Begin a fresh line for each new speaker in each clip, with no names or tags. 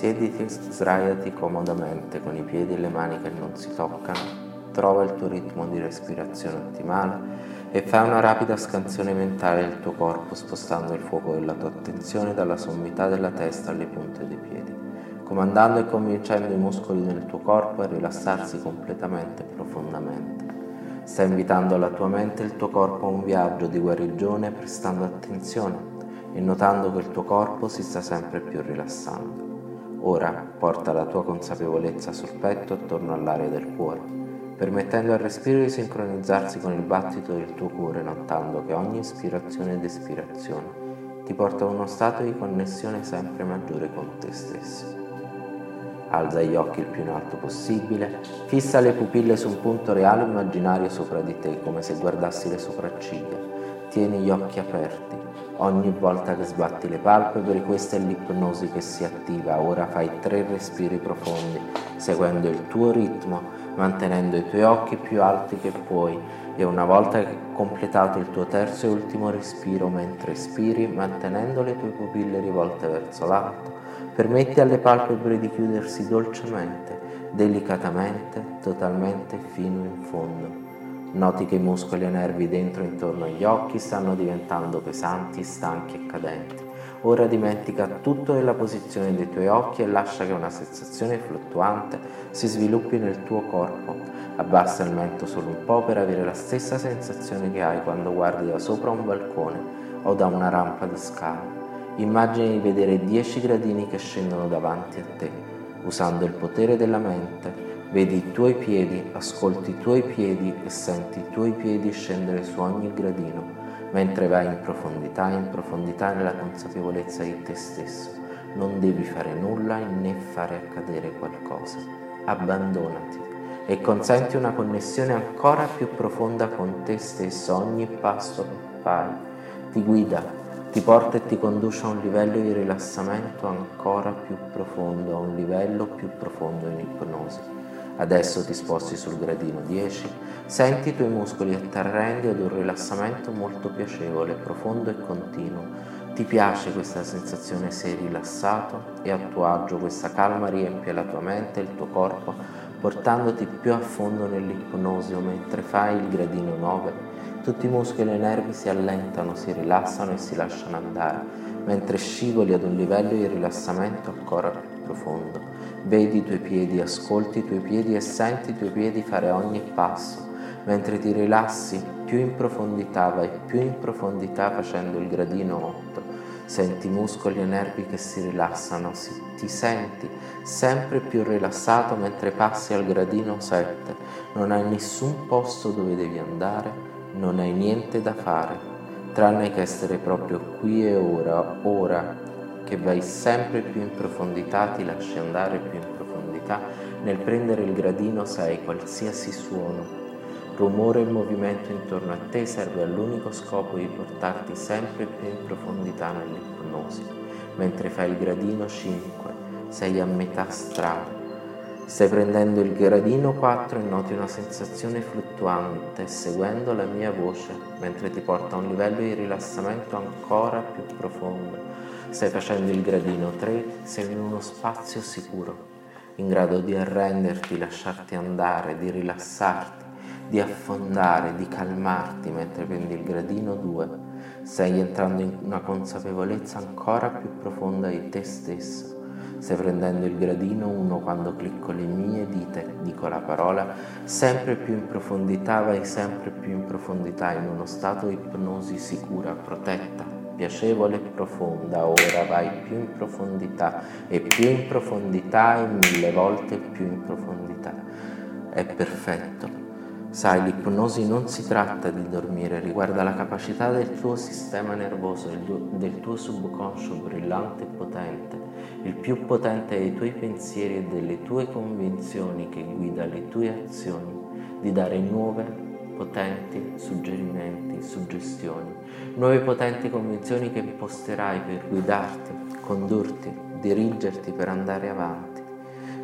Siediti, sdraiati comodamente con i piedi e le mani che non si toccano, trova il tuo ritmo di respirazione ottimale e fai una rapida scansione mentale del tuo corpo spostando il fuoco della tua attenzione dalla sommità della testa alle punte dei piedi, comandando e convincendo i muscoli del tuo corpo a rilassarsi completamente e profondamente. Stai invitando la tua mente e il tuo corpo a un viaggio di guarigione prestando attenzione e notando che il tuo corpo si sta sempre più rilassando. Ora porta la tua consapevolezza sul petto attorno all'area del cuore permettendo al respiro di sincronizzarsi con il battito del tuo cuore, notando che ogni ispirazione ed espirazione ti porta a uno stato di connessione sempre maggiore con te stesso. Alza gli occhi il più in alto possibile, fissa le pupille su un punto reale immaginario sopra di te, come se guardassi le sopracciglia. Tieni gli occhi aperti. Ogni volta che sbatti le palpebre, questa è l'ipnosi che si attiva. Ora fai tre respiri profondi, seguendo il tuo ritmo mantenendo i tuoi occhi più alti che puoi e una volta completato il tuo terzo e ultimo respiro mentre espiri, mantenendo le tue pupille rivolte verso l'alto, permetti alle palpebre di chiudersi dolcemente, delicatamente, totalmente fino in fondo. Noti che i muscoli e i nervi dentro e intorno agli occhi stanno diventando pesanti, stanchi e cadenti. Ora dimentica tutto della posizione dei tuoi occhi e lascia che una sensazione fluttuante si sviluppi nel tuo corpo. Abbassa il mento solo un po' per avere la stessa sensazione che hai quando guardi da sopra un balcone o da una rampa di scala. Immagini di vedere 10 gradini che scendono davanti a te. Usando il potere della mente, vedi i tuoi piedi, ascolti i tuoi piedi e senti i tuoi piedi scendere su ogni gradino mentre vai in profondità, in profondità nella consapevolezza di te stesso. Non devi fare nulla né fare accadere qualcosa. Abbandonati e consenti una connessione ancora più profonda con te stesso ogni passo che fai. Ti guida, ti porta e ti conduce a un livello di rilassamento ancora più profondo, a un livello più profondo in ipnosi. Adesso ti sposti sul gradino 10, senti i tuoi muscoli atterrendi ad un rilassamento molto piacevole, profondo e continuo. Ti piace questa sensazione, sei rilassato e a tuo agio questa calma riempie la tua mente e il tuo corpo, portandoti più a fondo nell'ipnosi mentre fai il gradino 9. Tutti i muscoli e i nervi si allentano, si rilassano e si lasciano andare, mentre scivoli ad un livello di rilassamento ancora più profondo. Vedi i tuoi piedi, ascolti i tuoi piedi e senti i tuoi piedi fare ogni passo. Mentre ti rilassi più in profondità, vai più in profondità facendo il gradino 8. Senti muscoli e nervi che si rilassano, ti senti sempre più rilassato mentre passi al gradino 7. Non hai nessun posto dove devi andare, non hai niente da fare, tranne che essere proprio qui e ora, ora che vai sempre più in profondità, ti lasci andare più in profondità, nel prendere il gradino sai qualsiasi suono, rumore e movimento intorno a te serve all'unico scopo di portarti sempre più in profondità nell'ipnosi. Mentre fai il gradino 5, sei a metà strada. Stai prendendo il gradino 4 e noti una sensazione fluttuante, seguendo la mia voce, mentre ti porta a un livello di rilassamento ancora più profondo Stai facendo il gradino 3, sei in uno spazio sicuro, in grado di arrenderti, lasciarti andare, di rilassarti, di affondare, di calmarti mentre prendi il gradino 2. Stai entrando in una consapevolezza ancora più profonda di te stesso. Stai prendendo il gradino 1 quando clicco le mie dita dico la parola, sempre più in profondità, vai sempre più in profondità in uno stato di ipnosi sicura, protetta, piacevole e profonda, ora vai più in profondità e più in profondità e mille volte più in profondità. È perfetto. Sai, l'ipnosi non si tratta di dormire, riguarda la capacità del tuo sistema nervoso, del tuo subconscio brillante e potente, il più potente dei tuoi pensieri e delle tue convinzioni che guida le tue azioni, di dare nuove potenti suggerimenti, suggestioni, nuove potenti convinzioni che imposterai per guidarti, condurti, dirigerti per andare avanti,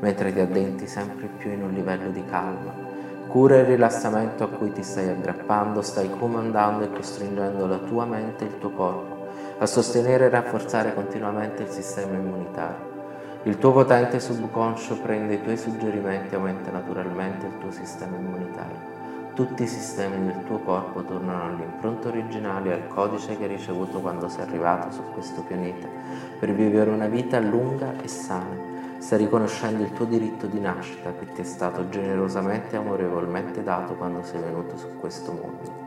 mentre ti addenti sempre più in un livello di calma. Cura il rilassamento a cui ti stai aggrappando, stai comandando e costringendo la tua mente e il tuo corpo a sostenere e rafforzare continuamente il sistema immunitario Il tuo potente subconscio prende i tuoi suggerimenti e aumenta naturalmente il tuo sistema immunitario. Tutti i sistemi del tuo corpo tornano all'impronta originale e al codice che hai ricevuto quando sei arrivato su questo pianeta per vivere una vita lunga e sana. Stai riconoscendo il tuo diritto di nascita che ti è stato generosamente e amorevolmente dato quando sei venuto su questo mondo.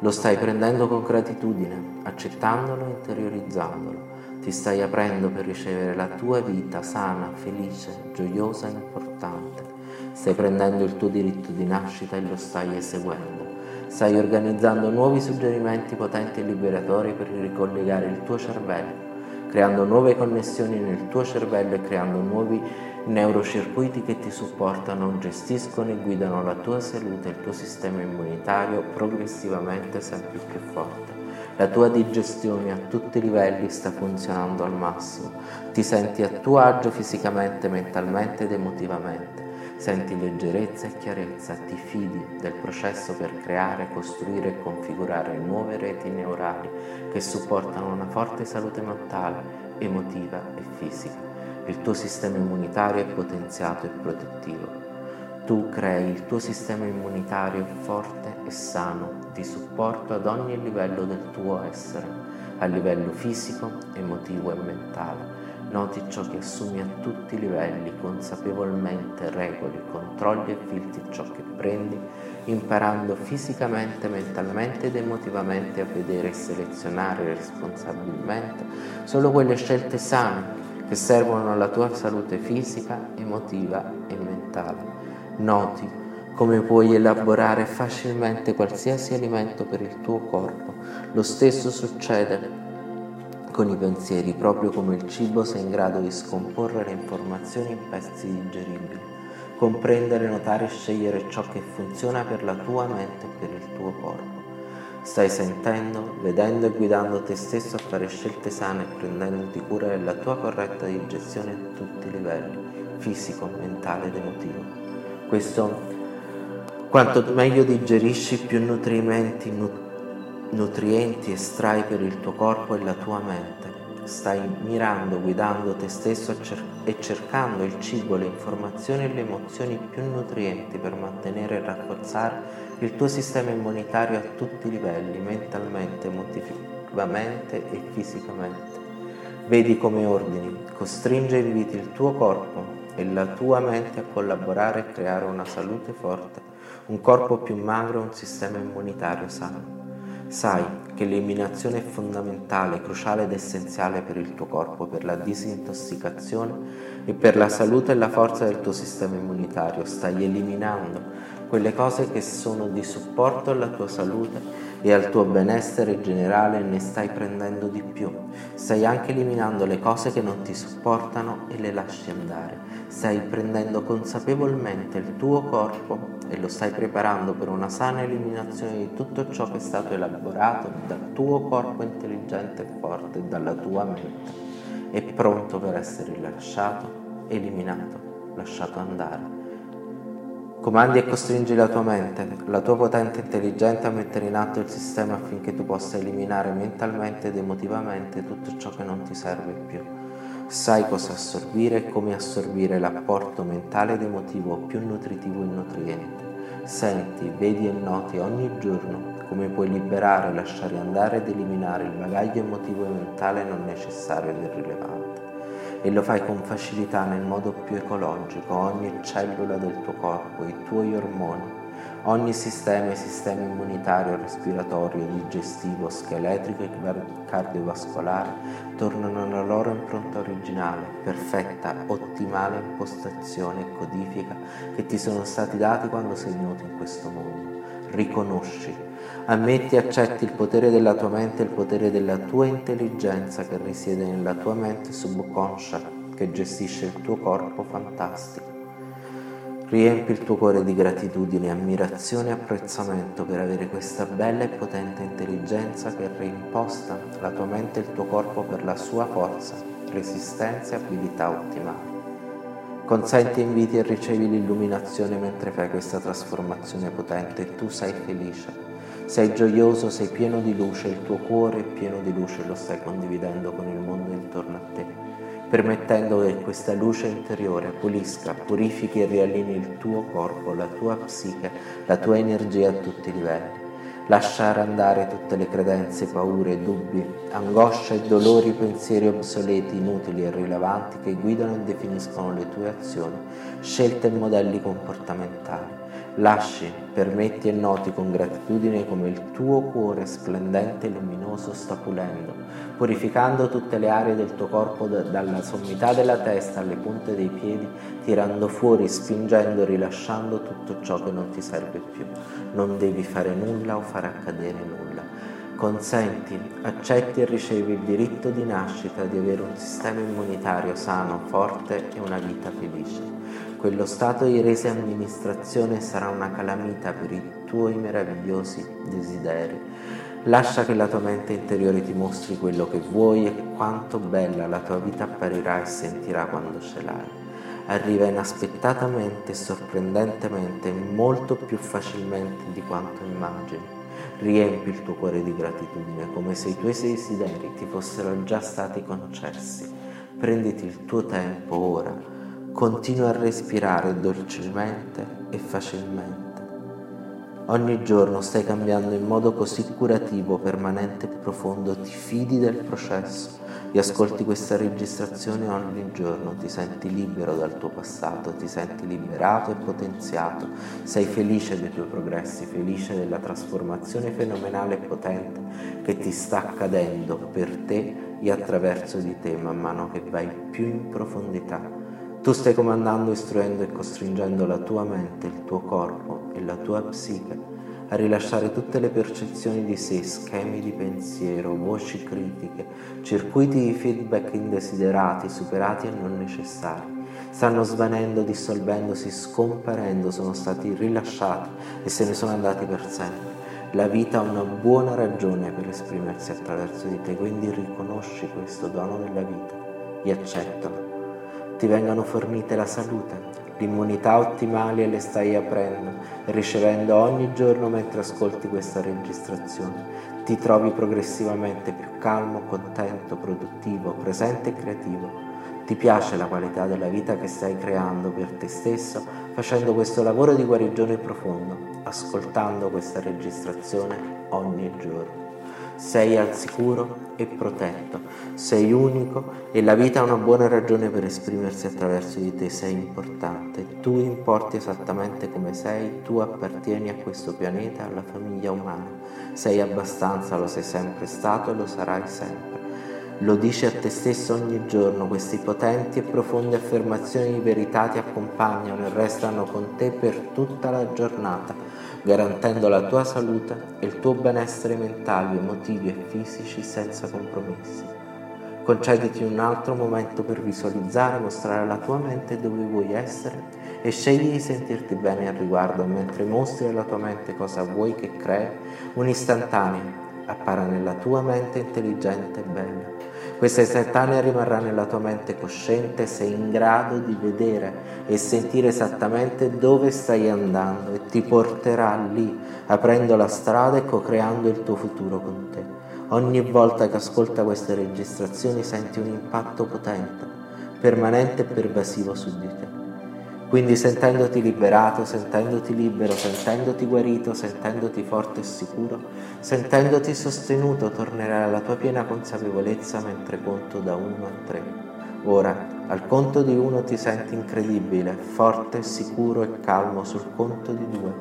Lo stai prendendo con gratitudine, accettandolo e interiorizzandolo ti stai aprendo per ricevere la tua vita sana, felice, gioiosa e importante. Stai prendendo il tuo diritto di nascita e lo stai eseguendo. Stai organizzando nuovi suggerimenti potenti e liberatori per ricollegare il tuo cervello, creando nuove connessioni nel tuo cervello e creando nuovi neurocircuiti che ti supportano, gestiscono e guidano la tua salute e il tuo sistema immunitario progressivamente sempre più forte. La tua digestione a tutti i livelli sta funzionando al massimo. Ti senti a tuo agio fisicamente, mentalmente ed emotivamente. Senti leggerezza e chiarezza, ti fidi del processo per creare, costruire e configurare nuove reti neurali che supportano una forte salute mentale, emotiva e fisica. Il tuo sistema immunitario è potenziato e protettivo. Tu crei il tuo sistema immunitario forte e sano di supporto ad ogni livello del tuo essere, a livello fisico, emotivo e mentale. Noti ciò che assumi a tutti i livelli, consapevolmente regoli, controlli e filtri ciò che prendi, imparando fisicamente, mentalmente ed emotivamente a vedere e selezionare responsabilmente solo quelle scelte sane che servono alla tua salute fisica, emotiva e mentale. Noti come puoi elaborare facilmente qualsiasi alimento per il tuo corpo. Lo stesso succede con i pensieri, proprio come il cibo sei in grado di scomporre le informazioni in pezzi digeribili, comprendere, notare e scegliere ciò che funziona per la tua mente e per il tuo corpo. Stai sentendo, vedendo e guidando te stesso a fare scelte sane e prendendoti cura della tua corretta digestione a tutti i livelli, fisico, mentale ed emotivo. Questo quanto meglio digerisci, più nutrimenti, nutrienti estrai per il tuo corpo e la tua mente. Stai mirando, guidando te stesso e cercando il cibo, le informazioni e le emozioni più nutrienti per mantenere e rafforzare il tuo sistema immunitario a tutti i livelli, mentalmente, emotivamente e fisicamente. Vedi come ordini, costringe e inviti il tuo corpo e la tua mente a collaborare e creare una salute forte un corpo più magro e un sistema immunitario sano. Sai che l'eliminazione è fondamentale, cruciale ed essenziale per il tuo corpo, per la disintossicazione e per la salute e la forza del tuo sistema immunitario. Stai eliminando quelle cose che sono di supporto alla tua salute e al tuo benessere generale e ne stai prendendo di più. Stai anche eliminando le cose che non ti supportano e le lasci andare. Stai prendendo consapevolmente il tuo corpo e lo stai preparando per una sana eliminazione di tutto ciò che è stato elaborato dal tuo corpo intelligente e forte, dalla tua mente. È pronto per essere rilasciato, eliminato, lasciato andare. Comandi e costringi la tua mente, la tua potente intelligenza a mettere in atto il sistema affinché tu possa eliminare mentalmente ed emotivamente tutto ciò che non ti serve più. Sai cosa assorbire e come assorbire l'apporto mentale ed emotivo più nutritivo e nutriente. Senti, vedi e noti ogni giorno come puoi liberare, lasciare andare ed eliminare il bagaglio emotivo e mentale non necessario ed irrilevante e lo fai con facilità nel modo più ecologico, ogni cellula del tuo corpo, i tuoi ormoni, ogni sistema, sistema immunitario, respiratorio, digestivo, scheletrico e cardiovascolare tornano alla loro impronta originale, perfetta, ottimale impostazione e codifica che ti sono stati dati quando sei venuto in questo mondo. Riconosci Ammetti e accetti il potere della tua mente e il potere della tua intelligenza che risiede nella tua mente subconscia che gestisce il tuo corpo fantastico. Riempi il tuo cuore di gratitudine, ammirazione e apprezzamento per avere questa bella e potente intelligenza che reimposta la tua mente e il tuo corpo per la sua forza, resistenza e abilità ottimali. Consenti, inviti e ricevi l'illuminazione mentre fai questa trasformazione potente tu sei felice sei gioioso, sei pieno di luce, il tuo cuore è pieno di luce, lo stai condividendo con il mondo intorno a te. permettendo che questa luce interiore pulisca, purifichi e riallinei il tuo corpo, la tua psiche, la tua energia a tutti i livelli. Lasciare andare tutte le credenze, paure, dubbi, angoscia e dolori, pensieri obsoleti, inutili e irrilevanti che guidano e definiscono le tue azioni, scelte e modelli comportamentali. Lasci, permetti e noti con gratitudine come il tuo cuore splendente e luminoso sta pulendo, purificando tutte le aree del tuo corpo da, dalla sommità della testa alle punte dei piedi, tirando fuori, spingendo, rilasciando tutto ciò che non ti serve più. Non devi fare nulla o fare accadere nulla. Consenti, accetti e ricevi il diritto di nascita di avere un sistema immunitario sano, forte e una vita felice. Quello stato di resa amministrazione sarà una calamita per i tuoi meravigliosi desideri. Lascia che la tua mente interiore ti mostri quello che vuoi e quanto bella la tua vita apparirà e sentirà quando ce l'hai. Arriva inaspettatamente e sorprendentemente molto più facilmente di quanto immagini. Riempi il tuo cuore di gratitudine come se i tuoi desideri ti fossero già stati concessi. Prenditi il tuo tempo ora Continua a respirare dolcemente e facilmente. Ogni giorno stai cambiando in modo così curativo, permanente e profondo, ti fidi del processo ascolti questa registrazione ogni giorno, ti senti libero dal tuo passato, ti senti liberato e potenziato, sei felice dei tuoi progressi, felice della trasformazione fenomenale e potente che ti sta accadendo per te e attraverso di te man mano che vai più in profondità. Tu stai comandando, istruendo e costringendo la tua mente, il tuo corpo e la tua psiche a rilasciare tutte le percezioni di sé, schemi di pensiero, voci critiche, circuiti di feedback indesiderati, superati e non necessari. Stanno svanendo, dissolvendosi, scomparendo, sono stati rilasciati e se ne sono andati per sempre. La vita ha una buona ragione per esprimersi attraverso di te, quindi riconosci questo dono della vita e accettalo ti vengano fornite la salute, l'immunità ottimali e le stai aprendo ricevendo ogni giorno mentre ascolti questa registrazione. Ti trovi progressivamente più calmo, contento, produttivo, presente e creativo. Ti piace la qualità della vita che stai creando per te stesso facendo questo lavoro di guarigione profondo, ascoltando questa registrazione ogni giorno sei al sicuro e protetto, sei unico e la vita ha una buona ragione per esprimersi attraverso di te, sei importante, tu importi esattamente come sei, tu appartieni a questo pianeta, alla famiglia umana, sei abbastanza, lo sei sempre stato e lo sarai sempre. Lo dici a te stesso ogni giorno, queste potenti e profonde affermazioni di verità ti accompagnano e restano con te per tutta la giornata garantendo la tua salute e il tuo benessere mentale, emotivi e fisici senza compromessi. Concediti un altro momento per visualizzare e mostrare alla tua mente dove vuoi essere e scegli di sentirti bene al riguardo mentre mostri alla tua mente cosa vuoi che crei, un'istantanea appara nella tua mente intelligente e bella questa istantanea rimarrà nella tua mente cosciente, sei in grado di vedere e sentire esattamente dove stai andando e ti porterà lì, aprendo la strada e co-creando il tuo futuro con te. Ogni volta che ascolta queste registrazioni senti un impatto potente, permanente e pervasivo su di te. Quindi sentendoti liberato, sentendoti libero, sentendoti guarito, sentendoti forte e sicuro, sentendoti sostenuto, tornerai alla tua piena consapevolezza mentre conto da 1 a 3. Ora, al conto di uno ti senti incredibile, forte, sicuro e calmo sul conto di due.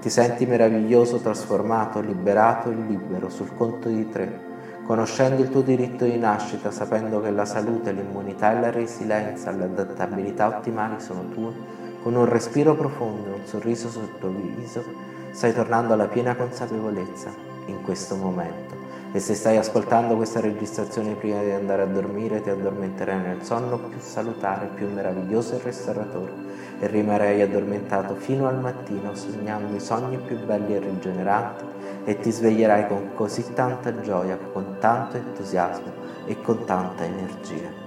Ti senti meraviglioso, trasformato, liberato e libero sul conto di tre. Conoscendo il tuo diritto di nascita, sapendo che la salute, l'immunità e la resilienza, l'adattabilità ottimali sono tue, con un respiro profondo e un sorriso sul tuo viso, stai tornando alla piena consapevolezza in questo momento. E se stai ascoltando questa registrazione prima di andare a dormire, ti addormenterai nel sonno più salutare, più meraviglioso e restauratore e rimarrai addormentato fino al mattino sognando i sogni più belli e rigeneranti e ti sveglierai con così tanta gioia, con tanto entusiasmo e con tanta energia.